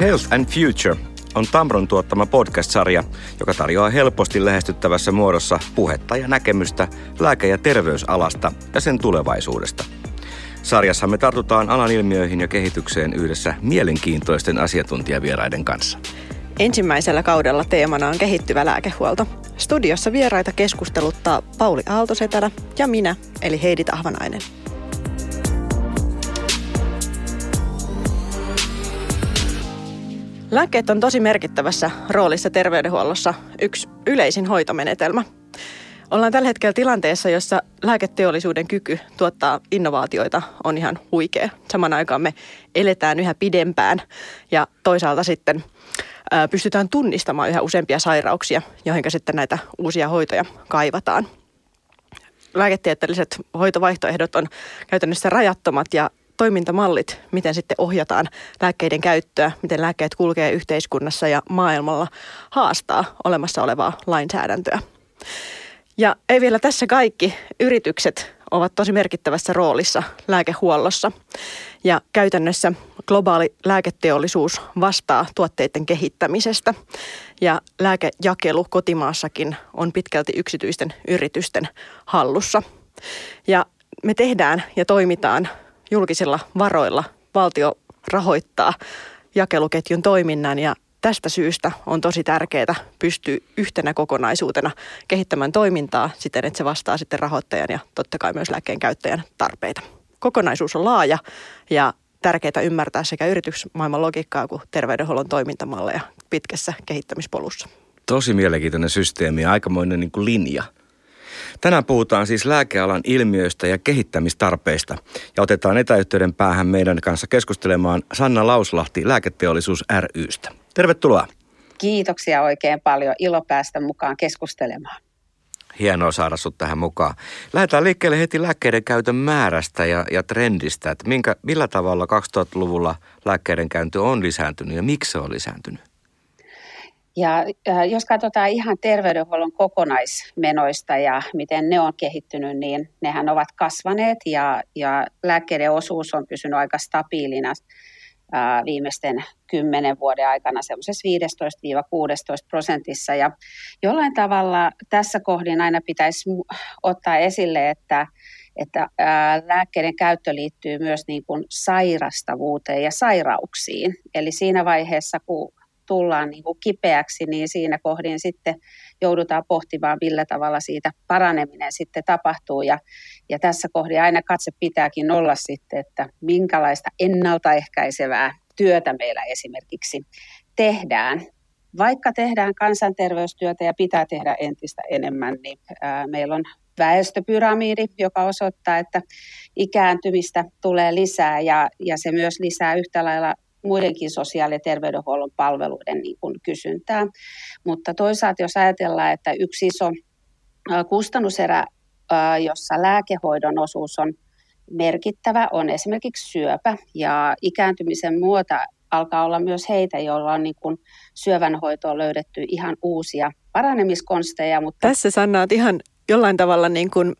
Health and Future on Tamron tuottama podcast-sarja, joka tarjoaa helposti lähestyttävässä muodossa puhetta ja näkemystä lääke- ja terveysalasta ja sen tulevaisuudesta. Sarjassa me tartutaan alan ilmiöihin ja kehitykseen yhdessä mielenkiintoisten asiantuntijavieraiden kanssa. Ensimmäisellä kaudella teemana on kehittyvä lääkehuolto. Studiossa vieraita keskusteluttaa Pauli Aaltosetälä ja minä, eli Heidi Tahvanainen. Lääkkeet on tosi merkittävässä roolissa terveydenhuollossa yksi yleisin hoitomenetelmä. Ollaan tällä hetkellä tilanteessa, jossa lääketeollisuuden kyky tuottaa innovaatioita on ihan huikea. Saman aikaan me eletään yhä pidempään ja toisaalta sitten pystytään tunnistamaan yhä useampia sairauksia, joihin sitten näitä uusia hoitoja kaivataan. Lääketieteelliset hoitovaihtoehdot on käytännössä rajattomat ja toimintamallit, miten sitten ohjataan lääkkeiden käyttöä, miten lääkkeet kulkee yhteiskunnassa ja maailmalla, haastaa olemassa olevaa lainsäädäntöä. Ja ei vielä tässä kaikki. Yritykset ovat tosi merkittävässä roolissa lääkehuollossa. Ja käytännössä globaali lääketeollisuus vastaa tuotteiden kehittämisestä. Ja lääkejakelu kotimaassakin on pitkälti yksityisten yritysten hallussa. Ja me tehdään ja toimitaan julkisilla varoilla. Valtio rahoittaa jakeluketjun toiminnan ja tästä syystä on tosi tärkeää pystyä yhtenä kokonaisuutena kehittämään toimintaa siten, että se vastaa sitten rahoittajan ja totta kai myös lääkkeen käyttäjän tarpeita. Kokonaisuus on laaja ja tärkeää ymmärtää sekä yritysmaailman logiikkaa kuin terveydenhuollon toimintamalleja pitkässä kehittämispolussa. Tosi mielenkiintoinen systeemi ja aikamoinen niin kuin linja – Tänään puhutaan siis lääkealan ilmiöistä ja kehittämistarpeista ja otetaan etäyhteyden päähän meidän kanssa keskustelemaan Sanna Lauslahti Lääketeollisuus rystä. Tervetuloa. Kiitoksia oikein paljon. Ilo päästä mukaan keskustelemaan. Hienoa saada sinut tähän mukaan. Lähdetään liikkeelle heti lääkkeiden käytön määrästä ja, ja trendistä. Että minkä, millä tavalla 2000-luvulla lääkkeiden käyntö on lisääntynyt ja miksi se on lisääntynyt? Ja äh, jos katsotaan ihan terveydenhuollon kokonaismenoista ja miten ne on kehittynyt, niin nehän ovat kasvaneet ja, ja lääkkeiden osuus on pysynyt aika stabiilina äh, viimeisten kymmenen vuoden aikana semmoisessa 15-16 prosentissa. Ja jollain tavalla tässä kohdin aina pitäisi ottaa esille, että että lääkkeiden käyttö liittyy myös niin kuin sairastavuuteen ja sairauksiin. Eli siinä vaiheessa, kun tullaan niin kuin kipeäksi, niin siinä kohdin sitten joudutaan pohtimaan, millä tavalla siitä paraneminen sitten tapahtuu. Ja, ja tässä kohdin aina katse pitääkin olla sitten, että minkälaista ennaltaehkäisevää työtä meillä esimerkiksi tehdään. Vaikka tehdään kansanterveystyötä ja pitää tehdä entistä enemmän, niin ää, meillä on väestöpyramidi, joka osoittaa, että ikääntymistä tulee lisää ja, ja se myös lisää yhtä lailla muidenkin sosiaali- ja terveydenhuollon palveluiden niin kuin kysyntää. Mutta toisaalta jos ajatellaan, että yksi iso kustannuserä, jossa lääkehoidon osuus on merkittävä, on esimerkiksi syöpä. Ja ikääntymisen muuta alkaa olla myös heitä, joilla on niin syövänhoitoon löydetty ihan uusia paranemiskonsteja. Mutta... Tässä Sanna olet ihan jollain tavalla niin kuin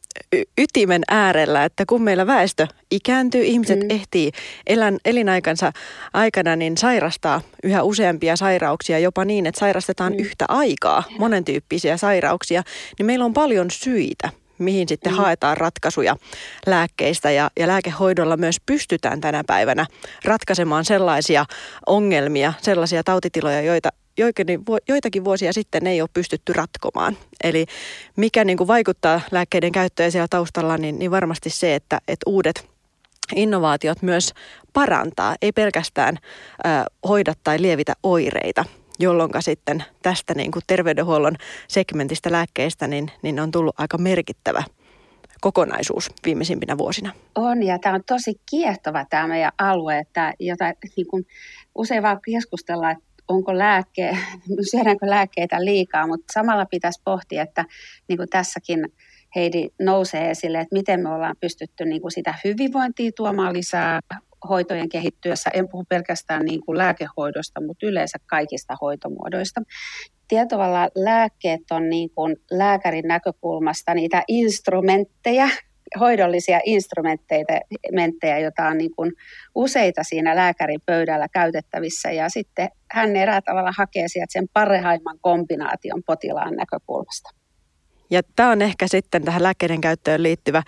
ytimen äärellä, että kun meillä väestö ikääntyy, ihmiset mm. ehtii elän, elinaikansa aikana niin sairastaa yhä useampia sairauksia, jopa niin, että sairastetaan mm. yhtä aikaa monentyyppisiä sairauksia, niin meillä on paljon syitä mihin sitten mm. haetaan ratkaisuja lääkkeistä ja, ja lääkehoidolla myös pystytään tänä päivänä ratkaisemaan sellaisia ongelmia, sellaisia tautitiloja, joita joitakin vuosia sitten ei ole pystytty ratkomaan. Eli mikä niin kuin vaikuttaa lääkkeiden käyttöön siellä taustalla, niin, niin varmasti se, että, että uudet innovaatiot myös parantaa, ei pelkästään äh, hoida tai lievitä oireita, jolloin sitten tästä niin kuin terveydenhuollon segmentistä lääkkeistä niin, niin on tullut aika merkittävä kokonaisuus viimeisimpinä vuosina. On, ja tämä on tosi kiehtova tämä meidän alue, että jota niin kuin usein vaan keskustellaan, että onko lääkke, syödäänkö lääkkeitä liikaa, mutta samalla pitäisi pohtia, että niin kuin tässäkin Heidi nousee esille, että miten me ollaan pystytty niin kuin sitä hyvinvointia tuomaan lisää hoitojen kehittyessä. En puhu pelkästään niin kuin lääkehoidosta, mutta yleensä kaikista hoitomuodoista. Tietovalla lääkkeet on niin kuin lääkärin näkökulmasta niitä instrumentteja, hoidollisia instrumentteja, joita on niin kuin useita siinä lääkärin pöydällä käytettävissä ja sitten hän erää tavalla hakee sieltä sen parhaimman kombinaation potilaan näkökulmasta. Ja tämä on ehkä sitten tähän lääkkeiden käyttöön liittyvä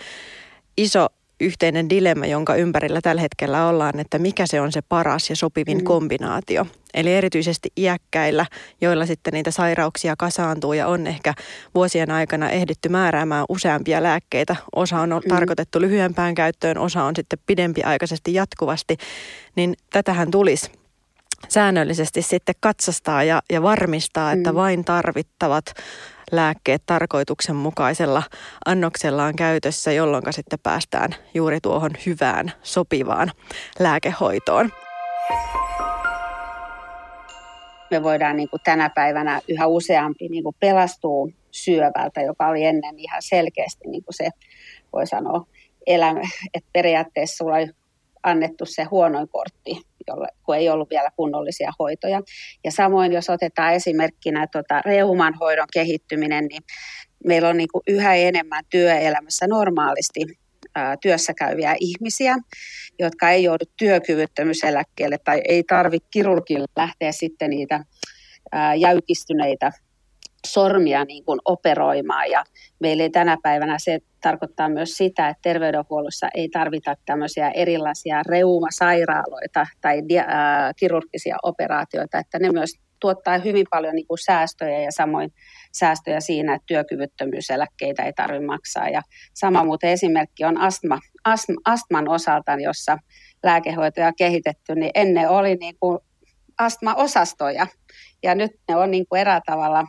iso yhteinen dilemma, jonka ympärillä tällä hetkellä ollaan, että mikä se on se paras ja sopivin mm. kombinaatio. Eli erityisesti iäkkäillä, joilla sitten niitä sairauksia kasaantuu ja on ehkä vuosien aikana ehditty määräämään useampia lääkkeitä. Osa on mm. tarkoitettu lyhyempään käyttöön, osa on sitten pidempiaikaisesti jatkuvasti, niin tätähän tulisi säännöllisesti sitten katsastaa ja, ja varmistaa, että mm. vain tarvittavat lääkkeet tarkoituksenmukaisella annoksellaan käytössä, jolloin sitten päästään juuri tuohon hyvään, sopivaan lääkehoitoon. Me voidaan niin kuin tänä päivänä yhä useampi niin kuin pelastuu syövältä, joka oli ennen ihan selkeästi niin kuin se, voi sanoa, elämä, että periaatteessa sulla annettu se huonoin kortti jolle, kun ei ollut vielä kunnollisia hoitoja. Ja samoin, jos otetaan esimerkkinä tota reuman hoidon kehittyminen, niin meillä on niin kuin yhä enemmän työelämässä normaalisti työssä käyviä ihmisiä, jotka ei joudu työkyvyttömyyseläkkeelle tai ei tarvitse kirurgille lähteä sitten niitä jäykistyneitä sormia niin kuin operoimaan. Ja meillä ei tänä päivänä se tarkoittaa myös sitä, että terveydenhuollossa ei tarvita tämmöisiä erilaisia reumasairaaloita tai dia- äh, kirurgisia operaatioita, että ne myös tuottaa hyvin paljon niin kuin säästöjä ja samoin säästöjä siinä, että työkyvyttömyyseläkkeitä ei tarvitse maksaa. Ja sama muuten esimerkki on astma, astma, astman osalta, jossa lääkehoitoja on kehitetty, niin ennen oli niin kuin astmaosastoja ja nyt ne on niin kuin erätavalla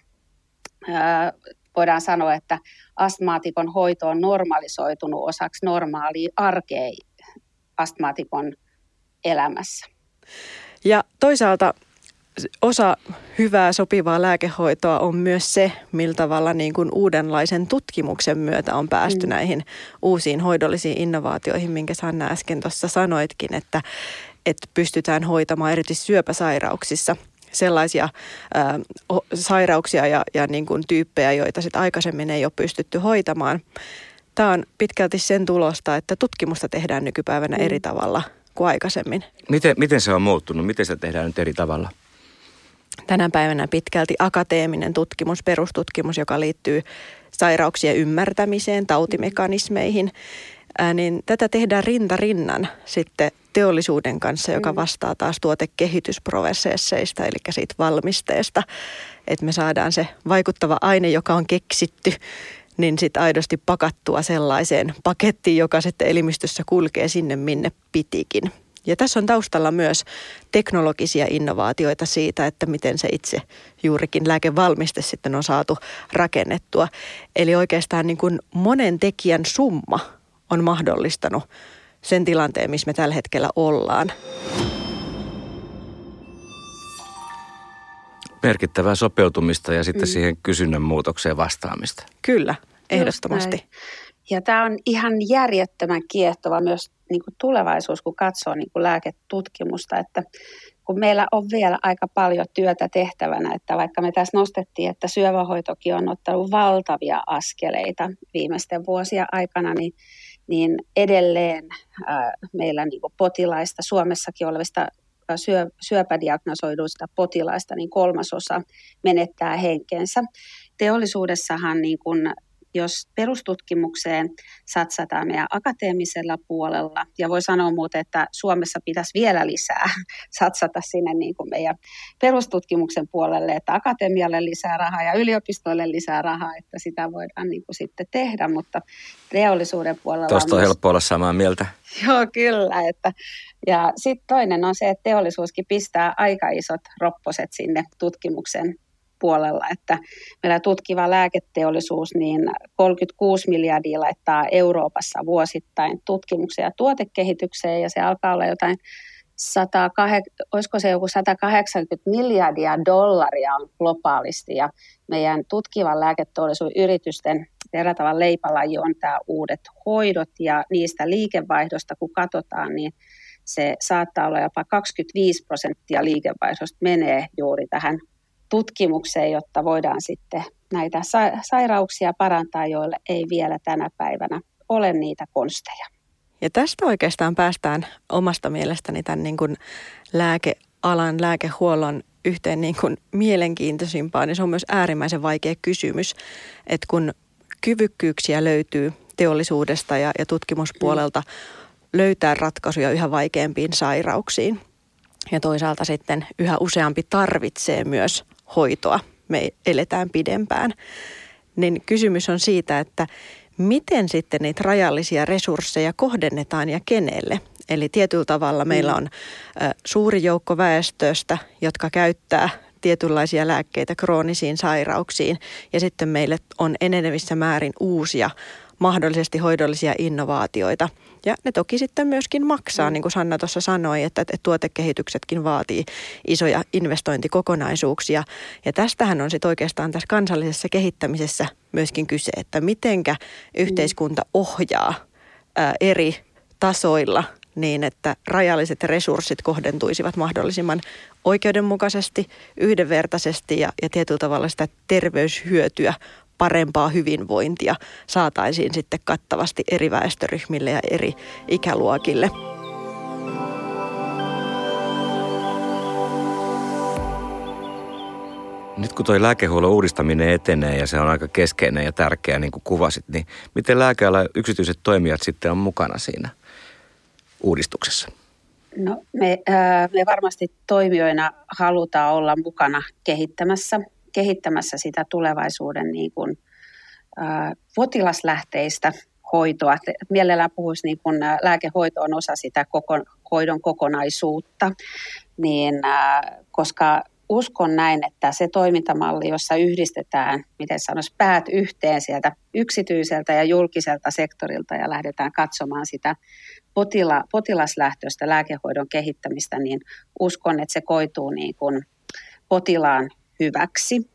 voidaan sanoa, että astmaatikon hoito on normalisoitunut osaksi normaalia arkea astmaatikon elämässä. Ja toisaalta osa hyvää sopivaa lääkehoitoa on myös se, millä tavalla niin kuin uudenlaisen tutkimuksen myötä on päästy mm. näihin uusiin hoidollisiin innovaatioihin, minkä Sanna äsken tuossa sanoitkin, että, että pystytään hoitamaan erityisesti syöpäsairauksissa – sellaisia ää, sairauksia ja, ja niin kuin tyyppejä, joita sit aikaisemmin ei ole pystytty hoitamaan. Tämä on pitkälti sen tulosta, että tutkimusta tehdään nykypäivänä mm. eri tavalla kuin aikaisemmin. Miten, miten se on muuttunut? Miten se tehdään nyt eri tavalla? Tänä päivänä pitkälti akateeminen tutkimus, perustutkimus, joka liittyy sairauksien ymmärtämiseen, tautimekanismeihin, ää, niin tätä tehdään rinta rinnan sitten teollisuuden kanssa, joka mm. vastaa taas tuotekehitysprosesseista, eli siitä valmisteesta, että me saadaan se vaikuttava aine, joka on keksitty, niin sitten aidosti pakattua sellaiseen pakettiin, joka sitten elimistössä kulkee sinne, minne pitikin. Ja tässä on taustalla myös teknologisia innovaatioita siitä, että miten se itse juurikin lääkevalmiste sitten on saatu rakennettua. Eli oikeastaan niin kuin monen tekijän summa on mahdollistanut sen tilanteen, missä me tällä hetkellä ollaan. Merkittävää sopeutumista ja sitten mm. siihen kysynnän muutokseen vastaamista. Kyllä, ehdottomasti. Ja tämä on ihan järjettömän kiehtova myös niin kuin tulevaisuus, kun katsoo niin kuin lääketutkimusta, että kun meillä on vielä aika paljon työtä tehtävänä, että vaikka me tässä nostettiin, että syövähoitokin on ottanut valtavia askeleita viimeisten vuosien aikana, niin niin edelleen meillä niin potilaista, Suomessakin olevista syö, syöpädiagnosoiduista potilaista, niin kolmasosa menettää henkensä. Teollisuudessahan niin kuin jos perustutkimukseen satsataan meidän akateemisella puolella, ja voi sanoa muuten, että Suomessa pitäisi vielä lisää satsata sinne niin kuin meidän perustutkimuksen puolelle, että akatemialle lisää rahaa ja yliopistoille lisää rahaa, että sitä voidaan niin kuin sitten tehdä, mutta teollisuuden puolella... Tuosta on, on helppo olla samaa mieltä. Joo, kyllä. Että, ja sitten toinen on se, että teollisuuskin pistää aika isot ropposet sinne tutkimuksen puolella, että meillä tutkiva lääketeollisuus, niin 36 miljardia laittaa Euroopassa vuosittain tutkimukseen ja tuotekehitykseen, ja se alkaa olla jotain 108, olisiko se joku 180 miljardia dollaria on globaalisti, ja meidän tutkivan lääketeollisuuden yritysten erätavan leipälaji on tämä uudet hoidot, ja niistä liikevaihdosta kun katsotaan, niin se saattaa olla jopa 25 prosenttia liikevaihdosta menee juuri tähän tutkimukseen, jotta voidaan sitten näitä sairauksia parantaa, joille ei vielä tänä päivänä ole niitä konsteja. Ja tästä oikeastaan päästään omasta mielestäni tämän niin kuin lääkealan, lääkehuollon yhteen niin kuin mielenkiintoisimpaan, niin se on myös äärimmäisen vaikea kysymys, että kun kyvykkyyksiä löytyy teollisuudesta ja, ja tutkimuspuolelta löytää ratkaisuja yhä vaikeampiin sairauksiin. Ja toisaalta sitten yhä useampi tarvitsee myös hoitoa. Me eletään pidempään. Niin kysymys on siitä, että miten sitten niitä rajallisia resursseja kohdennetaan ja kenelle. Eli tietyllä tavalla meillä mm. on suuri joukko väestöstä, jotka käyttää tietynlaisia lääkkeitä kroonisiin sairauksiin. Ja sitten meille on enenevissä määrin uusia mahdollisesti hoidollisia innovaatioita. Ja ne toki sitten myöskin maksaa, mm. niin kuin Sanna tuossa sanoi, että, että tuotekehityksetkin vaatii isoja investointikokonaisuuksia. Ja tästähän on sitten oikeastaan tässä kansallisessa kehittämisessä myöskin kyse, että mitenkä yhteiskunta ohjaa ää, eri tasoilla niin, että rajalliset resurssit kohdentuisivat mahdollisimman oikeudenmukaisesti, yhdenvertaisesti ja, ja tietyllä tavalla sitä terveyshyötyä parempaa hyvinvointia saataisiin sitten kattavasti eri väestöryhmille ja eri ikäluokille. Nyt kun tuo lääkehuollon uudistaminen etenee ja se on aika keskeinen ja tärkeä, niin kuin kuvasit, niin miten lääkeala yksityiset toimijat sitten on mukana siinä uudistuksessa? No, me, me varmasti toimijoina halutaan olla mukana kehittämässä kehittämässä sitä tulevaisuuden niin kuin, ä, potilaslähteistä hoitoa. Mielellään puhuisi niin kuin lääkehoito on osa sitä koko, hoidon kokonaisuutta, niin, ä, koska uskon näin, että se toimintamalli, jossa yhdistetään, miten sanoisi, päät yhteen sieltä yksityiseltä ja julkiselta sektorilta ja lähdetään katsomaan sitä potila, potilaslähtöistä lääkehoidon kehittämistä, niin uskon, että se koituu niin kuin potilaan hyväksi.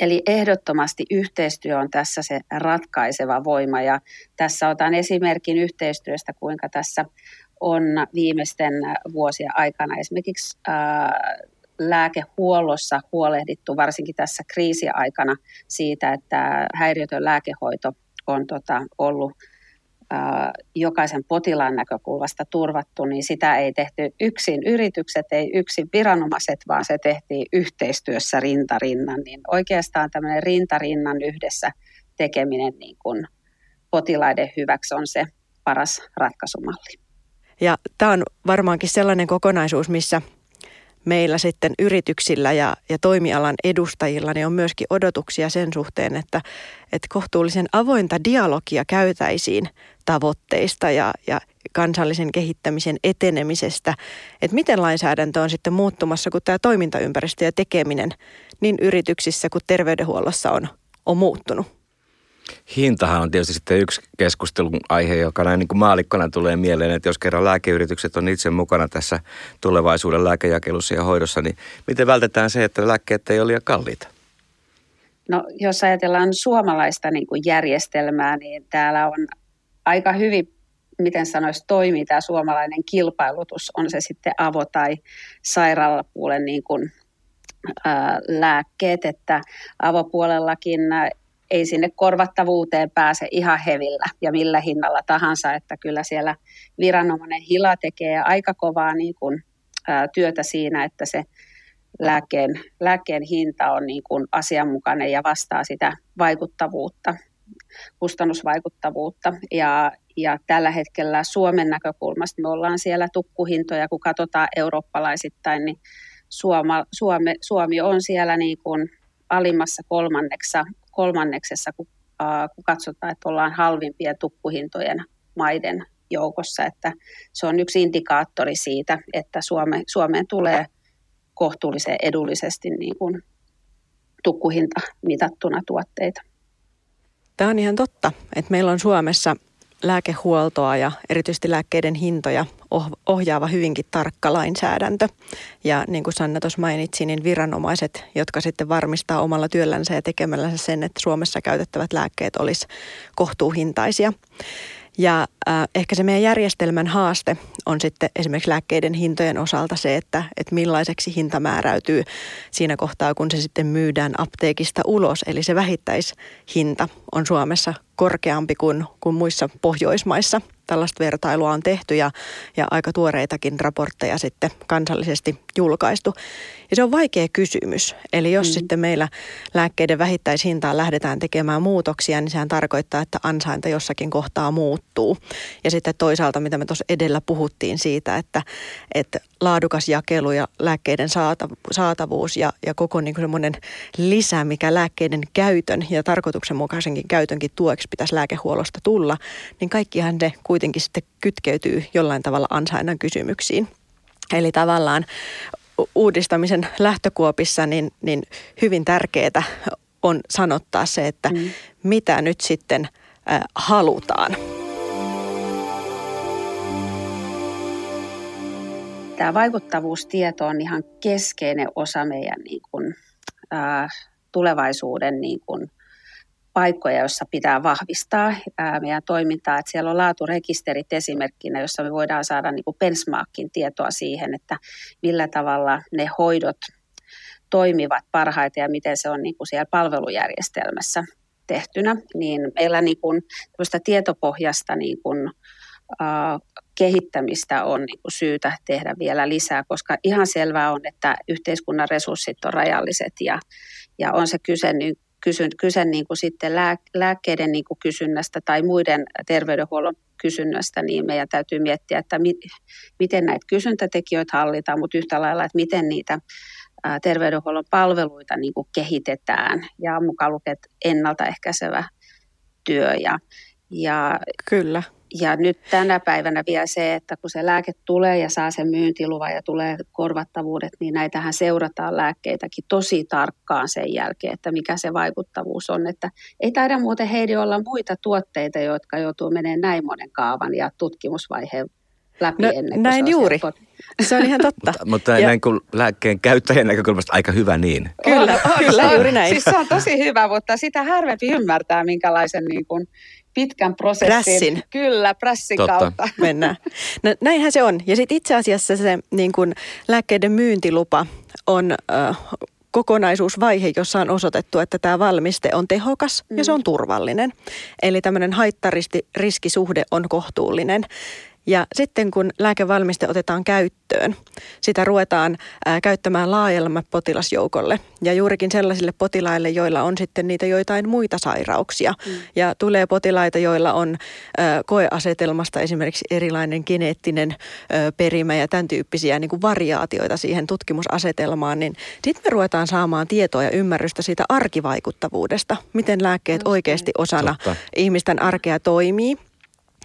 Eli ehdottomasti yhteistyö on tässä se ratkaiseva voima ja tässä otan esimerkin yhteistyöstä, kuinka tässä on viimeisten vuosien aikana esimerkiksi ää, lääkehuollossa huolehdittu, varsinkin tässä kriisiaikana siitä, että häiriötön lääkehoito on tota, ollut jokaisen potilaan näkökulmasta turvattu, niin sitä ei tehty yksin yritykset, ei yksin viranomaiset, vaan se tehtiin yhteistyössä rintarinnan. Niin oikeastaan tämmöinen rintarinnan yhdessä tekeminen niin kuin potilaiden hyväksi on se paras ratkaisumalli. Ja tämä on varmaankin sellainen kokonaisuus, missä meillä sitten yrityksillä ja, ja toimialan edustajilla niin on myöskin odotuksia sen suhteen, että, että kohtuullisen avointa dialogia käytäisiin tavoitteista ja, ja kansallisen kehittämisen etenemisestä. Että miten lainsäädäntö on sitten muuttumassa, kun tämä toimintaympäristö ja tekeminen niin yrityksissä kuin terveydenhuollossa on, on muuttunut. Hintahan on tietysti sitten yksi keskustelun aihe, joka näin niin kuin maalikkona tulee mieleen, että jos kerran lääkeyritykset on itse mukana tässä tulevaisuuden lääkejakelussa ja hoidossa, niin miten vältetään se, että lääkkeet ei ole liian kalliita? No jos ajatellaan suomalaista niin kuin järjestelmää, niin täällä on aika hyvin, miten sanoisi, toimii tämä suomalainen kilpailutus, on se sitten avo- tai sairaalapuolen niin kuin, ää, lääkkeet, että avopuolellakin ei sinne korvattavuuteen pääse ihan hevillä ja millä hinnalla tahansa, että kyllä siellä viranomainen hila tekee aika kovaa niin kuin, ää, työtä siinä, että se lääkkeen, lääkkeen hinta on niin kuin asianmukainen ja vastaa sitä vaikuttavuutta, kustannusvaikuttavuutta. Ja, ja tällä hetkellä Suomen näkökulmasta me ollaan siellä tukkuhintoja, kun katsotaan eurooppalaisittain, niin Suoma, Suome, Suomi on siellä niin kuin alimmassa kolmanneksessa kolmanneksessa, kun, äh, kun katsotaan, että ollaan halvimpien tukkuhintojen maiden joukossa. Että se on yksi indikaattori siitä, että Suome, Suomeen tulee kohtuullisen edullisesti niin kuin tukkuhinta mitattuna tuotteita. Tämä on ihan totta, että meillä on Suomessa lääkehuoltoa ja erityisesti lääkkeiden hintoja ohjaava hyvinkin tarkka lainsäädäntö. Ja niin kuin Sanna tuossa mainitsi, niin viranomaiset, jotka sitten varmistaa omalla työllänsä ja tekemällänsä sen, että Suomessa käytettävät lääkkeet olisi kohtuuhintaisia. Ja äh, ehkä se meidän järjestelmän haaste on sitten esimerkiksi lääkkeiden hintojen osalta se, että, että millaiseksi hinta määräytyy siinä kohtaa, kun se sitten myydään apteekista ulos. Eli se vähittäishinta on Suomessa korkeampi kuin, kuin muissa Pohjoismaissa – tällaista vertailua on tehty ja, ja aika tuoreitakin raportteja sitten kansallisesti julkaistu. Ja se on vaikea kysymys. Eli jos mm. sitten meillä lääkkeiden vähittäishintaan lähdetään tekemään muutoksia, niin sehän tarkoittaa, että ansainta jossakin kohtaa muuttuu. Ja sitten toisaalta, mitä me tuossa edellä puhuttiin siitä, että, että laadukas jakelu ja lääkkeiden saatavuus ja, ja koko niin semmoinen lisä, mikä lääkkeiden käytön ja tarkoituksenmukaisenkin käytönkin tueksi pitäisi lääkehuollosta tulla, niin kaikkihan ne kuitenkin sitten kytkeytyy jollain tavalla ansainnan kysymyksiin. Eli tavallaan uudistamisen lähtökuopissa niin, niin hyvin tärkeää on sanottaa se, että mm. mitä nyt sitten äh, halutaan. Tämä vaikuttavuustieto on ihan keskeinen osa meidän niin kuin, äh, tulevaisuuden niin kuin, paikkoja, joissa pitää vahvistaa meidän toimintaa. Että siellä on laaturekisterit esimerkkinä, jossa me voidaan saada niin kuin benchmarkin tietoa siihen, että millä tavalla ne hoidot toimivat parhaiten ja miten se on niin kuin siellä palvelujärjestelmässä tehtynä. Niin meillä niin kuin tietopohjasta niin kuin, ää, kehittämistä on niin kuin syytä tehdä vielä lisää, koska ihan selvää on, että yhteiskunnan resurssit on rajalliset ja, ja on se kyse niin kyse, kyse niin kuin sitten lää, lääkkeiden niin kuin kysynnästä tai muiden terveydenhuollon kysynnästä, niin meidän täytyy miettiä, että mi, miten näitä kysyntätekijöitä hallitaan, mutta yhtä lailla, että miten niitä terveydenhuollon palveluita niin kuin kehitetään ja mukaan luket ennaltaehkäisevä työ. Ja, ja Kyllä ja nyt tänä päivänä vielä se, että kun se lääke tulee ja saa sen myyntiluvan ja tulee korvattavuudet, niin näitähän seurataan lääkkeitäkin tosi tarkkaan sen jälkeen, että mikä se vaikuttavuus on. Että ei taida muuten Heidi olla muita tuotteita, jotka joutuu menemään näin monen kaavan ja tutkimusvaiheen läpi no, ennen kuin näin se juuri. Se on ihan totta. mutta, mutta ja... näin kuin lääkkeen käyttäjän näkökulmasta aika hyvä niin. Kyllä, on, kyllä on, juuri näin. Siis se on tosi hyvä, mutta sitä harvempi ymmärtää, minkälaisen niin kuin pitkän prosessin. Prässin. Kyllä, prässin Totta. kautta. Mennään. No, näinhän se on. Ja sitten itse asiassa se niin kun, lääkkeiden myyntilupa on äh, kokonaisuusvaihe, jossa on osoitettu, että tämä valmiste on tehokas mm. ja se on turvallinen. Eli tämmöinen haittariskisuhde on kohtuullinen. Ja sitten kun lääkevalmiste otetaan käyttöön, sitä ruvetaan ää, käyttämään laajemmalle potilasjoukolle ja juurikin sellaisille potilaille, joilla on sitten niitä joitain muita sairauksia. Mm. Ja tulee potilaita, joilla on ää, koeasetelmasta esimerkiksi erilainen geneettinen ää, perimä ja tämän tyyppisiä niin kuin variaatioita siihen tutkimusasetelmaan, niin sitten me ruvetaan saamaan tietoa ja ymmärrystä siitä arkivaikuttavuudesta, miten lääkkeet oikeasti osana Totta. ihmisten arkea toimii.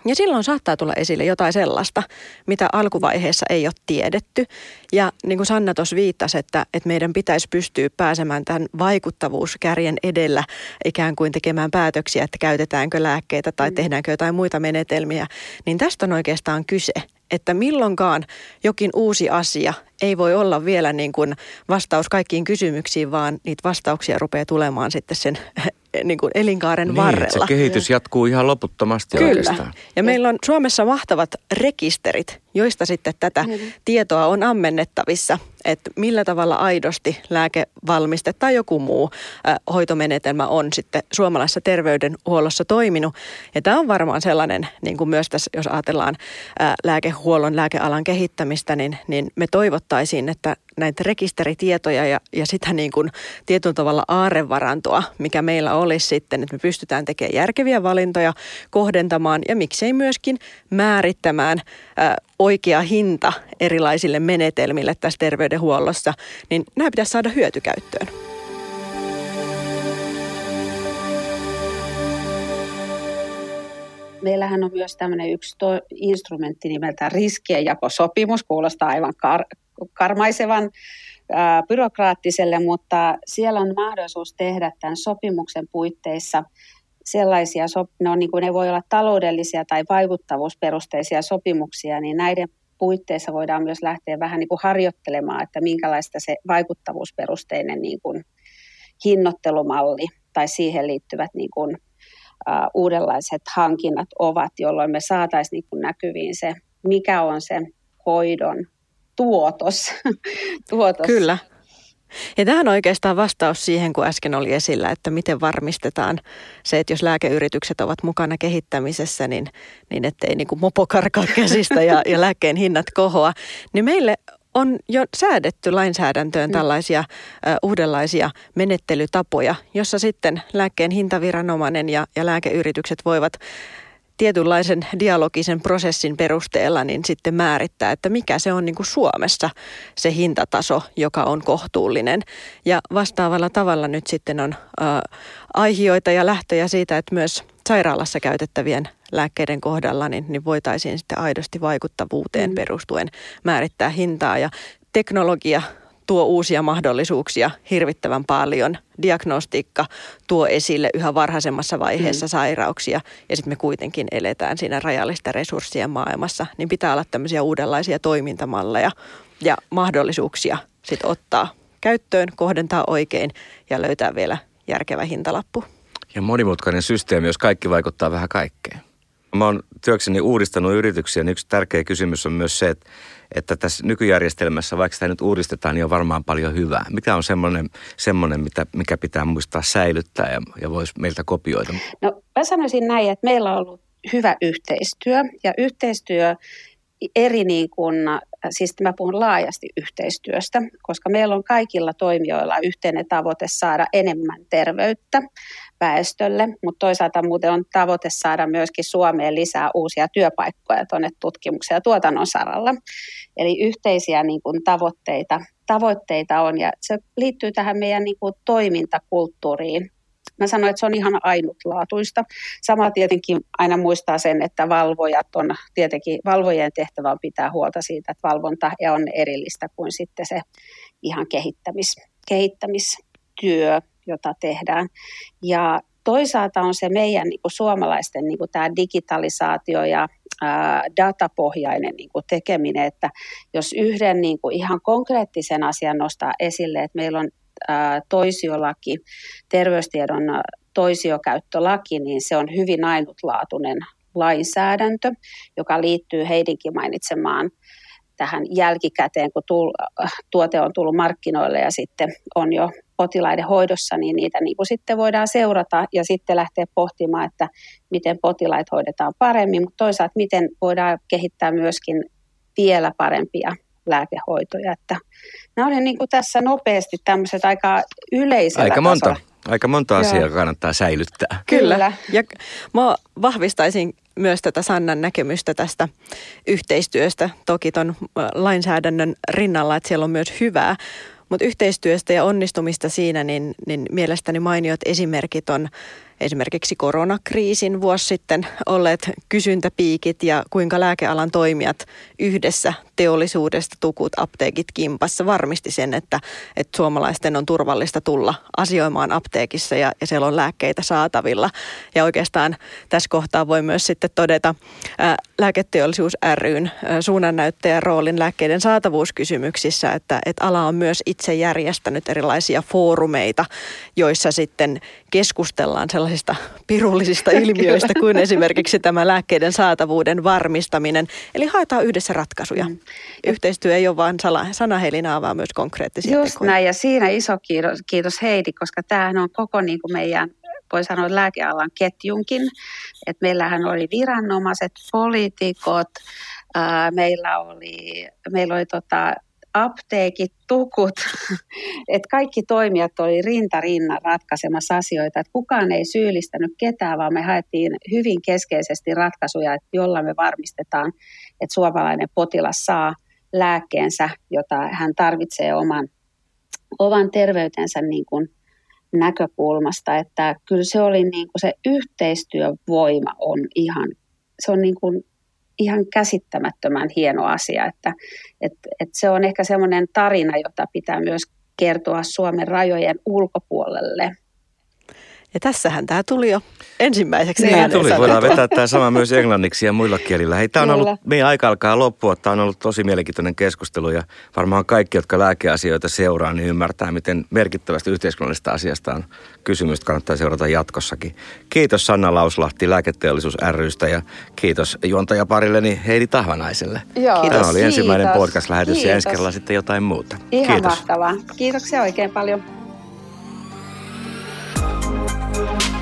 Ja silloin saattaa tulla esille jotain sellaista, mitä alkuvaiheessa ei ole tiedetty. Ja niin kuin Sanna tuossa viittasi, että, että meidän pitäisi pystyä pääsemään tämän vaikuttavuuskärjen edellä ikään kuin tekemään päätöksiä, että käytetäänkö lääkkeitä tai mm. tehdäänkö jotain muita menetelmiä. Niin tästä on oikeastaan kyse, että milloinkaan jokin uusi asia ei voi olla vielä niin kuin vastaus kaikkiin kysymyksiin, vaan niitä vastauksia rupeaa tulemaan sitten sen niin kuin elinkaaren niin, varrella. se kehitys jatkuu ihan loputtomasti Kyllä. oikeastaan. Ja meillä on Suomessa mahtavat rekisterit, joista sitten tätä mm. tietoa on ammennettavissa, että millä tavalla aidosti lääkevalmiste tai joku muu hoitomenetelmä on sitten suomalaisessa terveydenhuollossa toiminut. Ja tämä on varmaan sellainen, niin kuin myös tässä, jos ajatellaan lääkehuollon, lääkealan kehittämistä, niin, niin me toivottaisiin, että näitä rekisteritietoja ja, ja sitä niin kuin tietyllä tavalla aarevarantoa, mikä meillä olisi sitten, että me pystytään tekemään järkeviä valintoja, kohdentamaan ja miksei myöskin määrittämään oikea hinta erilaisille menetelmille tässä terveydenhuollossa, niin nämä pitäisi saada hyötykäyttöön. Meillähän on myös tämmöinen yksi to- instrumentti nimeltä riskienjakosopimus, kuulostaa aivan kar- karmaisevan ää, byrokraattiselle, mutta siellä on mahdollisuus tehdä tämän sopimuksen puitteissa sellaisia, ne, on, niin kuin, ne voi olla taloudellisia tai vaikuttavuusperusteisia sopimuksia, niin näiden puitteissa voidaan myös lähteä vähän niin kuin harjoittelemaan, että minkälaista se vaikuttavuusperusteinen niin kuin hinnoittelumalli tai siihen liittyvät niin kuin uudenlaiset hankinnat ovat, jolloin me saataisiin niin näkyviin se, mikä on se hoidon tuotos. tuotos. Kyllä. Ja tähän on oikeastaan vastaus siihen, kun äsken oli esillä, että miten varmistetaan se, että jos lääkeyritykset ovat mukana kehittämisessä, niin, niin ettei niin kuin mopo karkaa käsistä ja, ja lääkkeen hinnat kohoa. Niin meille on jo säädetty lainsäädäntöön mm. tällaisia uh, uudenlaisia menettelytapoja, jossa sitten lääkkeen hintaviranomainen ja, ja lääkeyritykset voivat tietynlaisen dialogisen prosessin perusteella niin sitten määrittää, että mikä se on niin kuin Suomessa se hintataso, joka on kohtuullinen. Ja vastaavalla tavalla nyt sitten on ää, aihioita ja lähtöjä siitä, että myös sairaalassa käytettävien lääkkeiden kohdalla niin, niin voitaisiin sitten aidosti vaikuttavuuteen mm. perustuen määrittää hintaa. Ja teknologia tuo uusia mahdollisuuksia hirvittävän paljon. Diagnostiikka tuo esille yhä varhaisemmassa vaiheessa mm. sairauksia ja sitten me kuitenkin eletään siinä rajallista resurssien maailmassa. Niin pitää olla tämmöisiä uudenlaisia toimintamalleja ja mahdollisuuksia sitten ottaa käyttöön, kohdentaa oikein ja löytää vielä järkevä hintalappu. Ja monimutkainen systeemi, jos kaikki vaikuttaa vähän kaikkeen. Mä oon työkseni uudistanut yrityksiä, niin yksi tärkeä kysymys on myös se, että, että tässä nykyjärjestelmässä, vaikka sitä nyt uudistetaan, niin on varmaan paljon hyvää. Mikä on semmoinen, semmoinen mitä, mikä pitää muistaa säilyttää ja, ja voisi meiltä kopioida? No mä sanoisin näin, että meillä on ollut hyvä yhteistyö ja yhteistyö eri niin kuin, siis mä puhun laajasti yhteistyöstä, koska meillä on kaikilla toimijoilla yhteinen tavoite saada enemmän terveyttä väestölle, mutta toisaalta muuten on tavoite saada myöskin Suomeen lisää uusia työpaikkoja tuonne tutkimuksen ja tuotannon saralla. Eli yhteisiä niin kuin, tavoitteita, tavoitteita on ja se liittyy tähän meidän niin kuin, toimintakulttuuriin. Mä sanoin, että se on ihan ainutlaatuista. Sama tietenkin aina muistaa sen, että valvojat on, tietenkin valvojien tehtävä on pitää huolta siitä, että valvonta on erillistä kuin sitten se ihan kehittämis, kehittämistyö jota tehdään. Ja toisaalta on se meidän niin kuin suomalaisten niin kuin tämä digitalisaatio ja ää, datapohjainen niin kuin tekeminen, että jos yhden niin kuin ihan konkreettisen asian nostaa esille, että meillä on ää, toisiolaki, terveystiedon toisiokäyttölaki, niin se on hyvin ainutlaatuinen lainsäädäntö, joka liittyy Heidinkin mainitsemaan tähän jälkikäteen, kun tull, tuote on tullut markkinoille ja sitten on jo potilaiden hoidossa, niin niitä niin kuin sitten voidaan seurata ja sitten lähteä pohtimaan, että miten potilaat hoidetaan paremmin, mutta toisaalta miten voidaan kehittää myöskin vielä parempia lääkehoitoja. Että nämä oli niin kuin tässä nopeasti tämmöiset aika yleisellä Aika monta, tasolla. aika monta asiaa Joo. kannattaa säilyttää. Kyllä. Kyllä. Ja mä vahvistaisin myös tätä Sannan näkemystä tästä yhteistyöstä. Toki ton lainsäädännön rinnalla, että siellä on myös hyvää. Mutta yhteistyöstä ja onnistumista siinä, niin, niin mielestäni mainiot esimerkit on esimerkiksi koronakriisin vuosi sitten olleet kysyntäpiikit ja kuinka lääkealan toimijat yhdessä teollisuudesta, tukut, apteekit kimpassa varmisti sen, että, että suomalaisten on turvallista tulla asioimaan apteekissa ja, ja siellä on lääkkeitä saatavilla. Ja oikeastaan tässä kohtaa voi myös sitten todeta ää, lääketeollisuus ryn suunnannäyttäjän roolin lääkkeiden saatavuuskysymyksissä, että, että ala on myös itse järjestänyt erilaisia foorumeita, joissa sitten keskustellaan sellaisista pirullisista ilmiöistä kuin esimerkiksi tämä lääkkeiden saatavuuden varmistaminen. Eli haetaan yhdessä ratkaisuja. Mm. Yhteistyö ei ole vain sanahelinaa, vaan myös konkreettisia Just tekoja. näin, ja siinä iso kiitos, kiitos Heidi, koska tämähän on koko niin kuin meidän voi sanoa lääkealan ketjunkin. Et meillähän oli viranomaiset, poliitikot, ää, meillä oli, meillä oli tota, apteekit, tukut, että kaikki toimijat oli rinta rinnan ratkaisemassa asioita, että kukaan ei syyllistänyt ketään, vaan me haettiin hyvin keskeisesti ratkaisuja, jolla me varmistetaan, että suomalainen potilas saa lääkkeensä, jota hän tarvitsee oman, oman terveytensä niin kuin näkökulmasta, että kyllä se oli niin kuin se yhteistyövoima on ihan, se on niin kuin ihan käsittämättömän hieno asia, että, että, että se on ehkä semmoinen tarina, jota pitää myös kertoa Suomen rajojen ulkopuolelle. Ja tässähän tämä tuli jo ensimmäiseksi niin, tuli. Voidaan vetää tämä sama myös englanniksi ja muilla kielillä. Hei, tämä on ollut, meidän aika alkaa loppua. Tämä on ollut tosi mielenkiintoinen keskustelu ja varmaan kaikki, jotka lääkeasioita seuraa, niin ymmärtää, miten merkittävästi yhteiskunnallisesta asiasta on kysymys. Kannattaa seurata jatkossakin. Kiitos Sanna Lauslahti Lääketeollisuus rystä ja kiitos juontajaparilleni Heidi Tahvanaiselle. Joo, Tämä oli ensimmäinen podcast-lähetys ja ensi kerralla sitten jotain muuta. Ihan Kiitos. mahtavaa. Kiitoksia oikein paljon. Música